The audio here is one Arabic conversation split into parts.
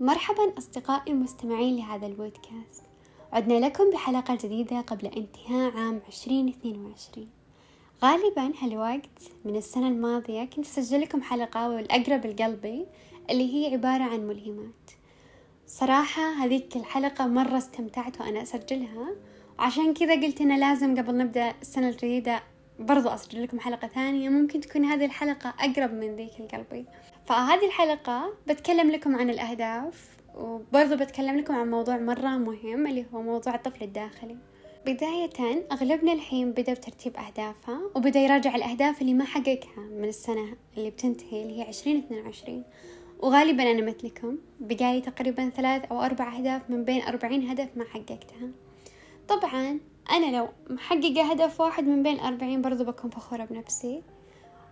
مرحبا أصدقائي المستمعين لهذا البودكاست. عدنا لكم بحلقة جديدة قبل انتهاء عام عشرين اثنين وعشرين. غالبا هالوقت من السنة الماضية كنت أسجل لكم حلقة والأقرب لقلبي اللي هي عبارة عن ملهمات. صراحة هذيك الحلقة مرة استمتعت وأنا أسجلها وعشان كذا قلت أنا لازم قبل نبدأ السنة الجديدة برضو أسجل لكم حلقة ثانية ممكن تكون هذه الحلقة أقرب من ذيك القلبي. فهذه الحلقة بتكلم لكم عن الأهداف وبرضو بتكلم لكم عن موضوع مرة مهم اللي هو موضوع الطفل الداخلي. بداية أغلبنا الحين بدأ بترتيب أهدافه وبدأ يراجع الأهداف اللي ما حققها من السنة اللي بتنتهي اللي هي عشرين اثنين وعشرين. وغالبا أنا مثلكم بقالي تقريبا ثلاث أو أربع أهداف من بين أربعين هدف ما حققتها. طبعا أنا لو محققة هدف واحد من بين أربعين برضو بكون فخورة بنفسي.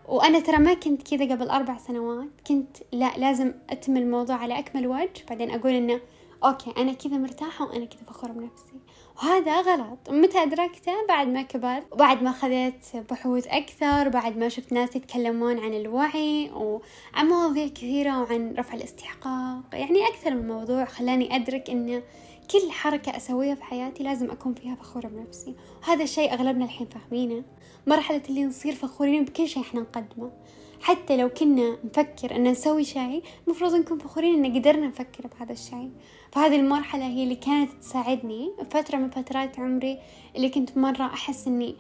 وأنا ترى ما كنت كذا قبل أربع سنوات. كنت لا لازم أتم الموضوع على أكمل وجه. بعدين أقول إنه أوكي أنا كذا مرتاحة وأنا كذا فخورة بنفسي. وهذا غلط. متى أدركته؟ بعد ما كبرت. وبعد ما خذيت بحوث أكثر. وبعد ما شفت ناس يتكلمون عن الوعي وعن مواضيع كثيرة وعن رفع الاستحقاق. يعني أكثر من موضوع خلاني أدرك إنه كل حركة أسويها في حياتي لازم أكون فيها فخورة بنفسي. وهذا الشيء أغلبنا الحين فاهمينه. مرحلة اللي نصير فخورين بكل شيء إحنا نقدمه. حتى لو كنا نفكر أن نسوي شيء المفروض نكون فخورين أن قدرنا نفكر بهذا الشيء. فهذه المرحلة هي اللي كانت تساعدني فترة من فترات عمري اللي كنت مرة أحس أني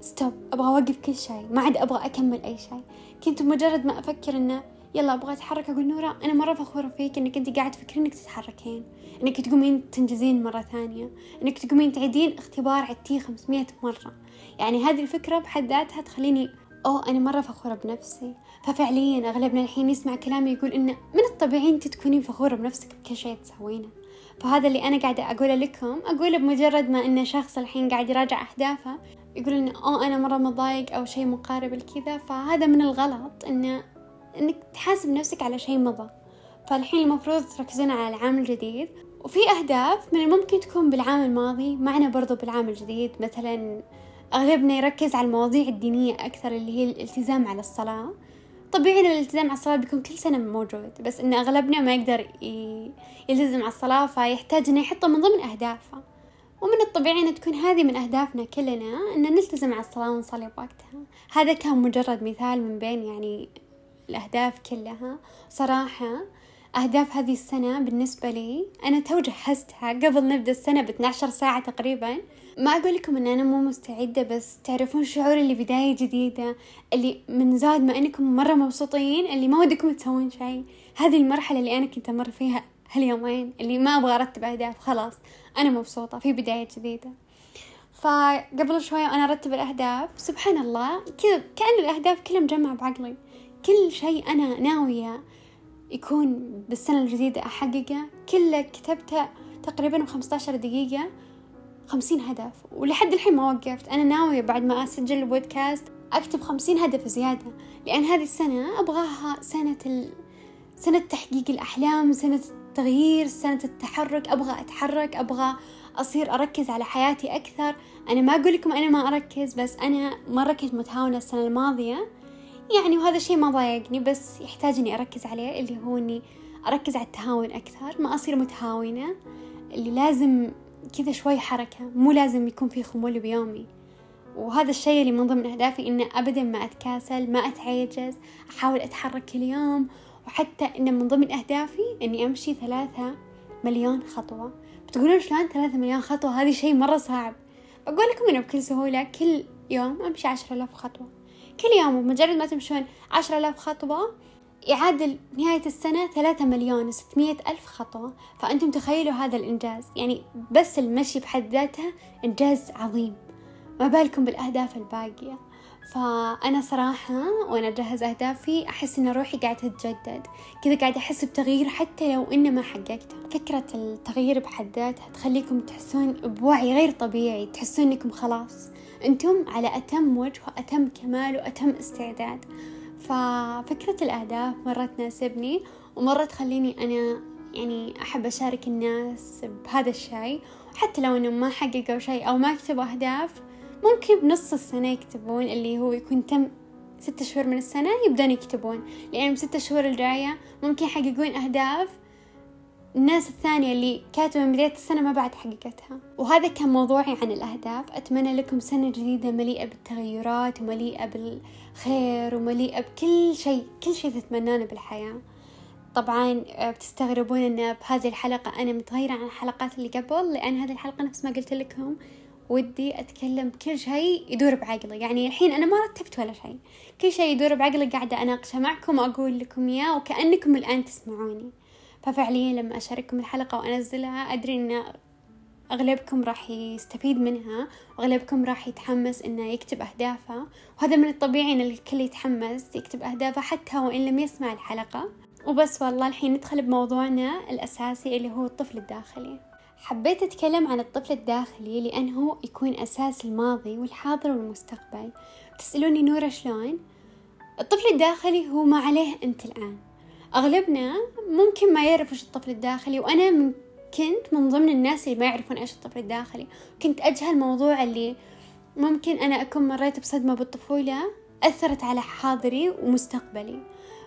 ستوب أبغى أوقف كل شيء ما عاد أبغى أكمل أي شيء. كنت مجرد ما أفكر أنه يلا أبغى أتحرك. أقول نورا أنا مرة فخورة فيك إنك أنت قاعد تفكرين إنك تتحركين إنك تقومين تنجزين مرة ثانية. إنك تقومين تعيدين اختبار عدتيه خمسمية مرة. يعني هذه الفكرة بحد ذاتها تخليني أوه أنا مرة فخورة بنفسي. ففعليا أغلبنا الحين يسمع كلامي يقول إنه من الطبيعي أنت تكونين فخورة بنفسك بكل شيء تسوينه. فهذا اللي أنا قاعدة أقوله لكم. أقوله بمجرد ما إن شخص الحين قاعد يراجع أهدافه يقول إنه أوه أنا مرة مضايق أو شيء مقارب لكذا. فهذا من الغلط إنه إنك تحاسب نفسك على شيء مضى. فالحين المفروض تركزون على العام الجديد. وفي أهداف من الممكن تكون بالعام الماضي معنا برضو بالعام الجديد. مثلا أغلبنا يركز على المواضيع الدينية أكثر اللي هي الالتزام على الصلاة. طبيعي إن الالتزام على الصلاة بيكون كل سنة موجود بس إن أغلبنا ما يقدر يلتزم على الصلاة فيحتاج إنه يحطه من ضمن أهدافه. ومن الطبيعي أن تكون هذه من أهدافنا كلنا أن نلتزم على الصلاة ونصلي بوقتها. هذا كان مجرد مثال من بين يعني الأهداف كلها. صراحة أهداف هذه السنة بالنسبة لي أنا تو جهزتها قبل نبدأ السنة باتناشر ساعة تقريبا. ما أقول لكم إن أنا مو مستعدة بس تعرفون شعور اللي بداية جديدة اللي من زاد ما إنكم مرة مبسوطين اللي ما ودكم تسوون شيء. هذه المرحلة اللي أنا كنت أمر فيها هاليومين اللي ما أبغى أرتب أهداف خلاص. أنا مبسوطة في بداية جديدة. فقبل شوية وأنا أرتب الأهداف. سبحان الله كذا كأن الأهداف كلها مجمعة بعقلي. كل شيء أنا ناوية يكون بالسنة الجديدة أحققه. كله كتبته تقريبا بخمسة عشر دقيقة خمسين هدف. ولحد الحين ما وقفت. أنا ناوية بعد ما أسجل البودكاست أكتب خمسين هدف زيادة. لأن هذه السنة أبغاها سنة ال... سنة تحقيق الأحلام سنة التغيير سنة التحرك. أبغى أتحرك أبغى أصير أركز على حياتي أكثر. أنا ما أقول لكم أنا ما أركز بس أنا مرة كنت متهاونة السنة الماضية. يعني وهذا الشيء ما ضايقني بس يحتاج إني أركز عليه اللي هو إني أركز على التهاون أكثر ما أصير متهاونة اللي لازم كذا شوي حركة مو لازم يكون في خمول بيومي. وهذا الشيء اللي من ضمن أهدافي إنه أبدا ما أتكاسل ما أتعجز أحاول أتحرك كل يوم. وحتى إنه من ضمن أهدافي إني أمشي ثلاثة مليون خطوة. بتقولون شلون ثلاثة مليون خطوة؟ هذه شيء مرة صعب. أقول لكم إنه بكل سهولة كل يوم أمشي عشرة آلاف خطوة. كل يوم ومجرد ما تمشون عشرة آلاف خطوة يعادل نهاية السنة ثلاثة مليون وستمية ألف خطوة. فأنتم تخيلوا هذا الإنجاز. يعني بس المشي بحد ذاته إنجاز عظيم. ما بالكم بالأهداف الباقية. فأنا صراحة وأنا أجهز أهدافي أحس إن روحي قاعدة تتجدد. كذا قاعدة أحس بتغيير حتى لو إنه ما حققته. فكرة التغيير بحد ذاتها تخليكم تحسون بوعي غير طبيعي تحسون إنكم خلاص. أنتم على أتم وجه وأتم كمال وأتم استعداد. ففكرة الأهداف مرة تناسبني ومرة تخليني أنا يعني أحب أشارك الناس بهذا الشيء. وحتى لو إنهم ما حققوا شيء أو ما كتبوا أهداف ممكن بنص السنة يكتبون اللي هو يكون تم ستة شهور من السنة يبدون يكتبون. لأن بستة شهور الجاية ممكن يحققون أهداف الناس الثانية اللي كاتبة من بداية السنة ما بعد حققتها. وهذا كان موضوعي عن الأهداف. أتمنى لكم سنة جديدة مليئة بالتغيرات ومليئة بالخير ومليئة بكل شيء كل شيء تتمنونه بالحياة. طبعا آه، بتستغربون إن بهذه الحلقة أنا متغيرة عن الحلقات اللي قبل لأن هذه الحلقة نفس ما قلت لكم. ودي أتكلم بكل شيء يدور بعقلي. يعني الحين أنا ما رتبت ولا شيء. كل شيء يدور بعقلي قاعدة أناقشه معكم وأقول لكم إياه وكأنكم الآن تسمعوني. ففعليا لما أشارككم الحلقة وأنزلها أدري إن أغلبكم راح يستفيد منها وأغلبكم راح يتحمس إنه يكتب أهدافه وهذا من الطبيعي إن الكل يتحمس يكتب أهدافه حتى وإن لم يسمع الحلقة. وبس والله الحين ندخل بموضوعنا الأساسي اللي هو الطفل الداخلي. حبيت أتكلم عن الطفل الداخلي لأنه يكون أساس الماضي والحاضر والمستقبل. تسألوني نورة شلون؟ الطفل الداخلي هو ما عليه أنت الآن. أغلبنا ممكن ما يعرف وش الطفل الداخلي وأنا كنت من ضمن الناس اللي ما يعرفون إيش الطفل الداخلي. كنت أجهل موضوع اللي ممكن أنا أكون مريت بصدمة بالطفولة أثرت على حاضري ومستقبلي.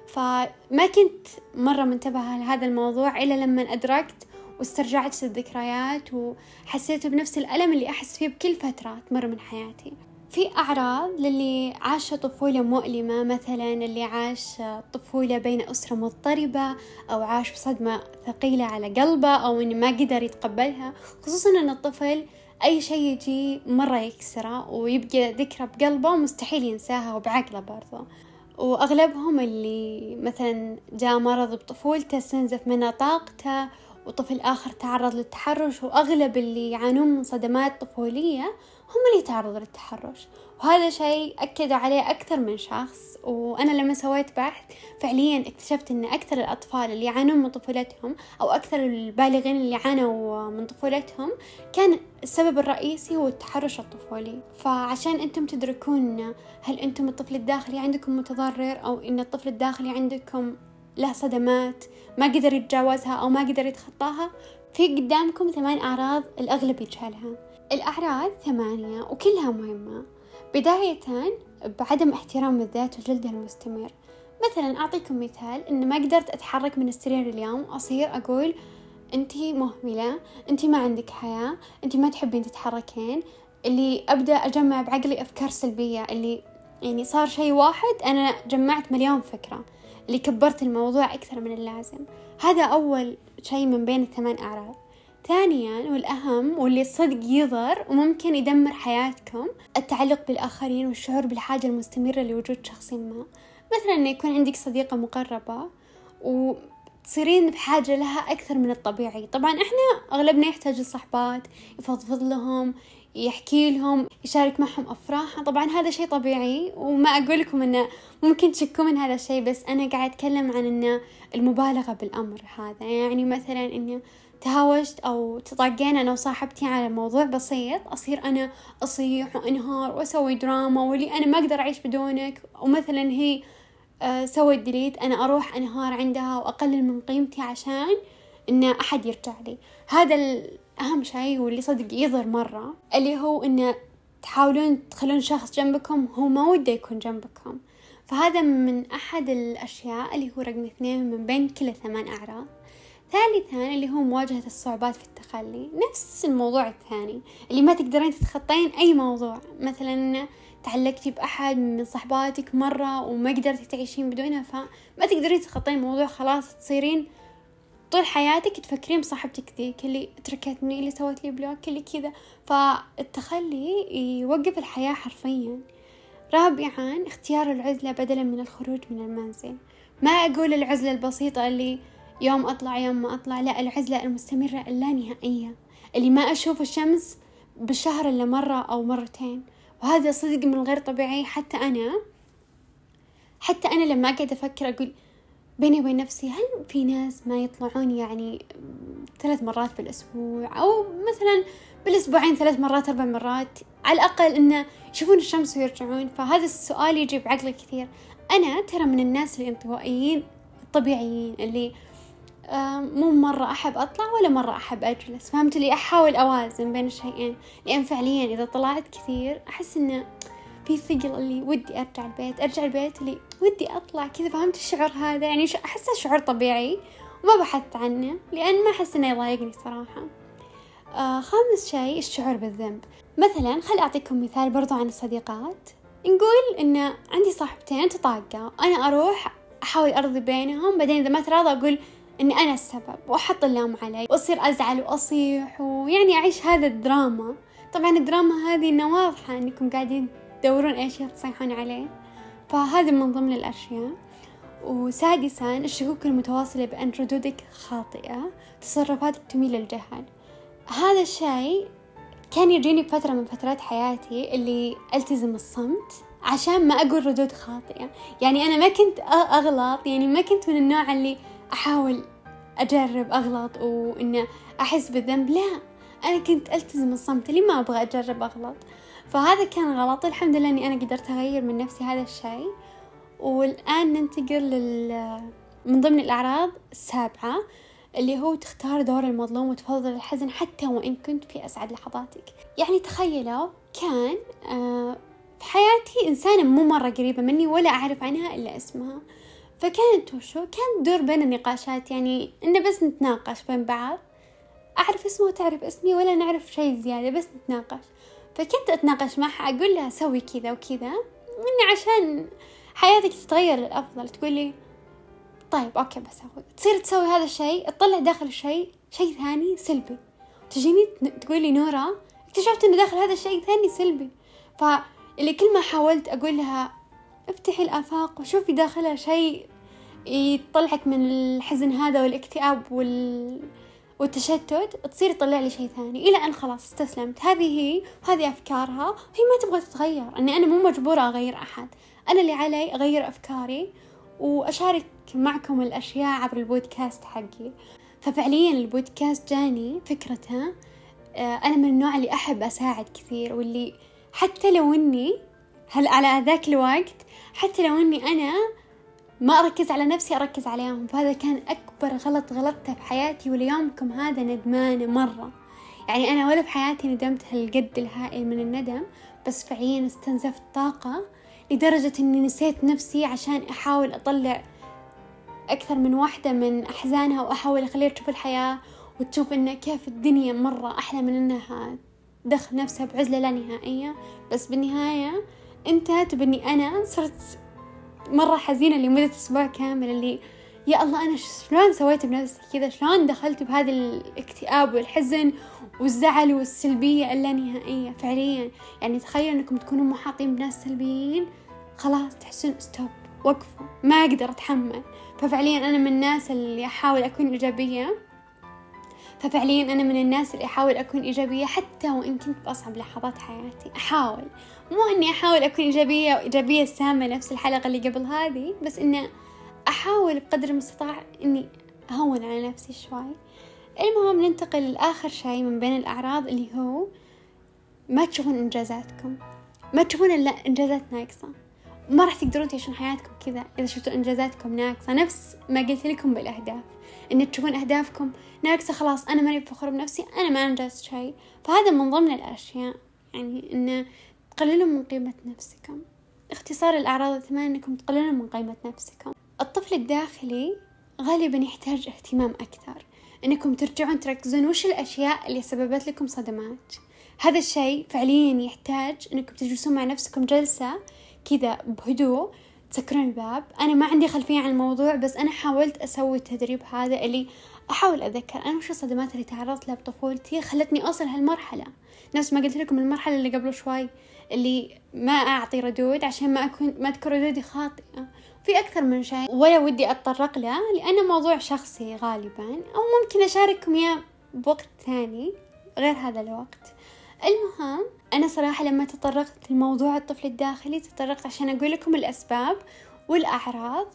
فما كنت مرة منتبهة لهذا الموضوع إلا لما أدركت واسترجعت الذكريات وحسيت بنفس الألم اللي أحس فيه بكل فترة تمر من حياتي. في أعراض للي عاش طفولة مؤلمة مثلا اللي عاش طفولة بين أسرة مضطربة أو عاش بصدمة ثقيلة على قلبه أو إنه ما قدر يتقبلها. خصوصا إن الطفل أي شيء يجي مرة يكسره ويبقى ذكرى بقلبه ومستحيل ينساها وبعقله برضه. وأغلبهم اللي مثلا جاء مرض بطفولته استنزف منه طاقته وطفل آخر تعرض للتحرش وأغلب اللي يعانون من صدمات طفولية هم اللي تعرضوا للتحرش. وهذا شيء أكدوا عليه أكثر من شخص وأنا لما سويت بحث فعليا اكتشفت أن أكثر الأطفال اللي يعانون من طفولتهم أو أكثر البالغين اللي عانوا من طفولتهم كان السبب الرئيسي هو التحرش الطفولي. فعشان أنتم تدركون هل أنتم الطفل الداخلي عندكم متضرر أو أن الطفل الداخلي عندكم له صدمات ما قدر يتجاوزها أو ما قدر يتخطاها في قدامكم ثمان أعراض الأغلب يجهلها. الأعراض ثمانية وكلها مهمة. بداية بعدم احترام الذات وجلدها المستمر. مثلا أعطيكم مثال إن ما قدرت أتحرك من السرير اليوم أصير أقول أنتي مهملة أنتي ما عندك حياة أنتي ما تحبين تتحركين. اللي أبدأ أجمع بعقلي أفكار سلبية اللي يعني صار شيء واحد أنا جمعت مليون فكرة. اللي كبرت الموضوع أكثر من اللازم. هذا أول شيء من بين الثمان أعراض. ثانيا والأهم واللي صدق يضر وممكن يدمر حياتكم التعلق بالآخرين والشعور بالحاجة المستمرة لوجود شخص ما. مثلا أن يكون عندك صديقة مقربة وتصيرين بحاجة لها أكثر من الطبيعي. طبعا إحنا أغلبنا يحتاج الصحبات يفضفض لهم يحكي لهم يشارك معهم أفراحه. طبعا هذا شيء طبيعي وما أقول لكم إنه ممكن تشكوا من هذا الشيء بس أنا قاعد أتكلم عن إنه المبالغة بالأمر هذا. يعني مثلا إنه تهاوشت أو تطاقيت أنا وصاحبتي على موضوع بسيط. أصير أنا أصيح وأنهار وأسوي دراما واللي أنا ما أقدر أعيش بدونك. ومثلا هي آه، سوت delete أنا أروح أنهار عندها وأقلل من قيمتي عشان إن أحد يرجع لي. هذا أهم شيء واللي صدق يضر مرة اللي هو إنه تحاولون تخلون شخص جنبكم هو ما وده يكون جنبكم. فهذا من أحد الأشياء اللي هو رقم اثنين من بين كل الثمان أعراض. ثالثا اللي هو مواجهة الصعوبات في التخلي. نفس الموضوع الثاني اللي ما تقدرين تتخطين أي موضوع. مثلا تعلقتي بأحد من صحباتك مرة وما قدرتي تعيشين بدونها فما تقدرين تتخطين الموضوع خلاص تصيرين طول حياتك تفكرين بصاحبتك ذيك اللي تركتني اللي سوت لي بلوك اللي كذا. فالتخلي يوقف الحياة حرفيا. رابعا اختيار العزلة بدلا من الخروج من المنزل. ما أقول العزلة البسيطة اللي يوم أطلع يوم ما أطلع. لا العزلة المستمرة اللانهائية اللي ما أشوف الشمس بالشهر إلا مرة أو مرتين. وهذا صدق من غير طبيعي. حتى أنا حتى أنا لما أقعد أفكر أقول بيني وبين نفسي هل في ناس ما يطلعون يعني ثلاث مرات بالأسبوع؟ أو مثلا بالأسبوعين ثلاث مرات أربع مرات. على الأقل إنه يشوفون الشمس ويرجعون. فهذا السؤال يجي بعقلي كثير. أنا ترى من الناس الانطوائيين الطبيعيين اللي مو مرة أحب أطلع ولا مرة أحب أجلس. فهمت؟ لي أحاول أوازن بين الشيئين لأن فعليا إذا طلعت كثير أحس إنه في ثقل اللي ودي أرجع البيت أرجع البيت اللي ودي أطلع كذا. فهمت الشعور هذا؟ يعني أحسه شعور طبيعي وما بحثت عنه لأن ما أحس إنه يضايقني صراحة. آه خامس شيء الشعور بالذنب. مثلا خل أعطيكم مثال برضو عن الصديقات. نقول إن عندي صاحبتين تطاقة أنا أروح أحاول أرضي بينهم بعدين إذا ما تراضى أقول إني أنا السبب وأحط اللوم علي وأصير أزعل وأصيح ويعني أعيش هذا الدراما. طبعا الدراما هذه إنه واضحة إنكم قاعدين تدورون أي شيء تصيحون عليه. فهذا من ضمن الأشياء. وسادسا الشكوك المتواصلة بأن ردودك خاطئة. تصرفاتك تميل للجهل. هذا الشيء كان يجيني بفترة من فترات حياتي اللي ألتزم الصمت عشان ما أقول ردود خاطئة. يعني أنا ما كنت أغلط يعني ما كنت من النوع اللي أحاول أجرب أغلط وإنه أحس بالذنب. لا أنا كنت ألتزم الصمت اللي ما أبغى أجرب أغلط فهذا كان غلط. الحمد لله إني أنا قدرت أغير من نفسي هذا الشيء. والآن ننتقل لل من ضمن الأعراض السابعة اللي هو تختار دور المظلوم وتفضل الحزن حتى وإن كنت في أسعد لحظاتك. يعني تخيلوا كان آه في حياتي إنسانة مو مرة قريبة مني ولا أعرف عنها إلا اسمها. فكانت وشو كانت تدور بين النقاشات يعني إنه بس نتناقش بين بعض. أعرف اسمه وتعرف اسمي ولا نعرف شيء زيادة بس نتناقش. فكنت أتناقش معها أقول لها سوي كذا وكذا إني عشان حياتك تتغير للأفضل تقولي طيب أوكي بسوي تصير تسوي هذا الشيء تطلع داخل الشيء شيء ثاني سلبي. تجيني تقولي نورة اكتشفت إنه داخل هذا الشيء ثاني سلبي. فاللي كل ما حاولت أقول لها افتحي الآفاق وشوفي داخلها شيء يطلعك من الحزن هذا والاكتئاب وال... والتشتت تصير تطلع لي شيء ثاني. إلى أن خلاص استسلمت. هذه هي وهذه أفكارها. هي ما تبغى تتغير. أني أنا مو مجبورة أغير أحد. أنا اللي علي أغير أفكاري وأشارك معكم الأشياء عبر البودكاست حقي. ففعليا البودكاست جاني فكرته آه، أنا من النوع اللي أحب أساعد كثير واللي حتى لو إني هل على ذاك الوقت حتى لو إني أنا ما أركز على نفسي أركز عليهم فهذا كان أكبر غلط غلطته في حياتي وليومكم هذا ندمانة مرة. يعني أنا ولا في حياتي ندمت هالقد الهائل من الندم بس فعليا استنزفت طاقة لدرجة إني نسيت نفسي عشان أحاول أطلع أكثر من واحدة من أحزانها وأحاول أخليها تشوف الحياة وتشوف إن كيف الدنيا مرة أحلى من إنها تدخل نفسها بعزلة لا نهائية. بس بالنهاية انتهت بإني أنا صرت مرة حزينة لمدة أسبوع كامل اللي يا الله أنا شلون سويت بنفسي كذا؟ شلون دخلت بهذا الاكتئاب والحزن والزعل والسلبية اللانهائية فعليا. يعني تخيل أنكم تكونوا محاطين بناس سلبيين خلاص تحسون stop وقفوا ما أقدر أتحمل. ففعليا أنا من الناس اللي أحاول أكون إيجابية. ففعليا أنا من الناس اللي أحاول أكون إيجابية حتى وإن كنت بأصعب لحظات حياتي. أحاول. مو إني أحاول أكون إيجابية وإيجابية سامة نفس الحلقة اللي قبل هذه بس إنه أحاول بقدر المستطاع إني أهون على نفسي شوي. المهم ننتقل لآخر شيء من بين الأعراض اللي هو ما تشوفون إنجازاتكم. ما تشوفون إلا إنجازات ناقصة. ما راح تقدرون تعيشون حياتكم كذا. إذا شفتوا إنجازاتكم ناقصة نفس ما قلت لكم بالأهداف. إن تشوفون أهدافكم ناقصة خلاص أنا ماني فخورة بنفسي أنا ما أنجزت شيء. فهذا من ضمن الأشياء يعني إن تقللون من قيمة نفسكم. اختصار الأعراض الثمان إنكم تقللون من قيمة نفسكم. الطفل الداخلي غالبا يحتاج اهتمام أكثر. إنكم ترجعون تركزون وش الأشياء اللي سببت لكم صدمات. هذا الشيء فعليا يحتاج إنكم تجلسون مع نفسكم جلسة كذا بهدوء تسكرون الباب. أنا ما عندي خلفية عن الموضوع بس أنا حاولت أسوي التدريب هذا اللي أحاول أتذكر. أنا وش الصدمات اللي تعرضت لها بطفولتي خلتني أوصل هالمرحلة؟ نفس ما قلت لكم المرحلة اللي قبل شوي. اللي ما أعطي ردود عشان ما أكون ما تكون ردودي خاطئة. في أكثر من شيء ولا ودي أتطرق له لأنه موضوع شخصي غالبا أو ممكن أشارككم إياه بوقت ثاني غير هذا الوقت. المهم أنا صراحة لما تطرقت لموضوع الطفل الداخلي تطرقت عشان أقول لكم الأسباب والأعراض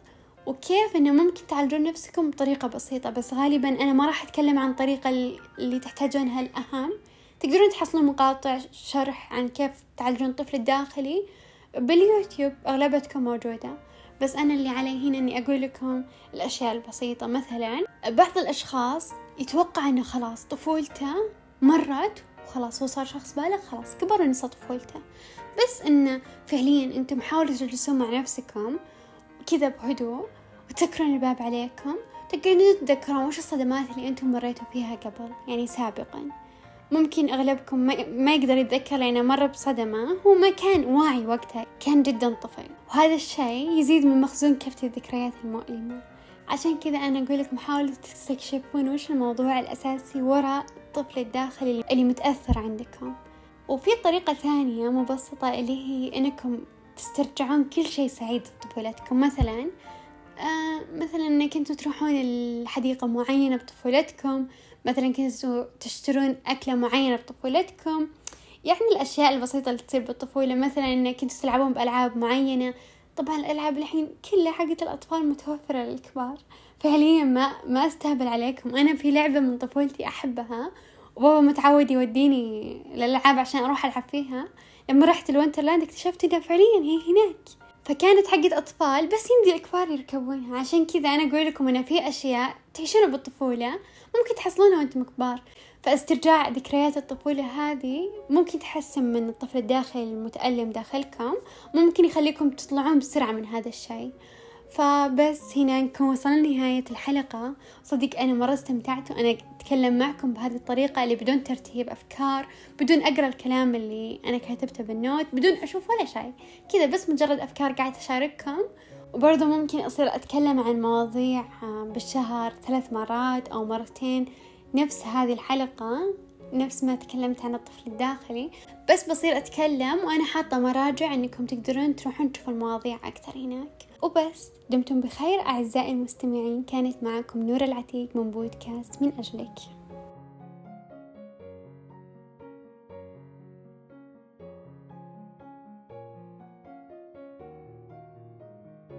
وكيف إنه ممكن تعالجون نفسكم بطريقة بسيطة بس غالبا أنا ما راح أتكلم عن الطريقة اللي تحتاجونها الأهم. تقدرون تحصلون مقاطع شرح عن كيف تعالجون الطفل الداخلي باليوتيوب أغلبتكم موجودة. بس أنا اللي علي هنا إني أقول لكم الأشياء البسيطة. مثلا بعض الأشخاص يتوقع إنه خلاص طفولته مرت وخلاص هو صار شخص بالغ خلاص كبر ونسى طفولته. بس إنه فعليا أنتم حاولوا تجلسون مع نفسكم كذا بهدوء وتسكرون الباب عليكم تقعدون تتذكرون وش الصدمات اللي أنتم مريتوا فيها قبل يعني سابقا. ممكن أغلبكم ما يقدر يتذكر لأنه مر بصدمة هو ما كان واعي وقتها كان جدا طفل. وهذا الشيء يزيد من مخزون كفة الذكريات المؤلمة. عشان كذا أنا أقول لكم حاولوا تستكشفون وش الموضوع الأساسي وراء الطفل الداخلي اللي متأثر عندكم. وفي طريقة ثانية مبسطة اللي هي إنكم تسترجعون كل شيء سعيد في طفولتكم مثلا آه مثلا كنتوا تروحون الحديقة معينة بطفولتكم مثلا كنتوا تشترون أكلة معينة بطفولتكم يعني الأشياء البسيطة اللي تصير بالطفولة مثلا كنتوا تلعبون بألعاب معينة. طبعا الألعاب الحين كلها حقت الأطفال متوفرة للكبار فعليا ما ما أستهبل عليكم؟ أنا في لعبة من طفولتي أحبها وبابا متعود يوديني الألعاب عشان أروح ألعب فيها. لما رحت الونترلاند اكتشفت إنها فعليا هي هناك. فكانت حقة أطفال بس يمدي الكبار يركبونها. عشان كذا أنا أقول لكم إن في أشياء تعيشونها بالطفولة. ممكن تحصلونها وأنتم كبار فاسترجاع ذكريات الطفولة هذه ممكن تحسن من الطفل الداخلي المتألم داخلكم ممكن يخليكم تطلعون بسرعة من هذا الشيء. فبس هنا نكون وصلنا لنهاية الحلقة. صدق أنا مرة استمتعت وأنا أتكلم معكم بهذه الطريقة اللي بدون ترتيب أفكار بدون أقرأ الكلام اللي أنا كاتبته بالنوت بدون أشوف ولا شيء. كذا بس مجرد أفكار قاعدة أشارككم. وبرضه ممكن أصير أتكلم عن مواضيع بالشهر ثلاث مرات أو مرتين. نفس هذه الحلقة نفس ما تكلمت عن الطفل الداخلي. بس بصير أتكلم وأنا حاطة مراجع أنكم تقدرون تروحون تشوفوا المواضيع أكثر هناك. وبس دمتم بخير أعزائي المستمعين. كانت معكم نور العتيق من بودكاست من أجلك.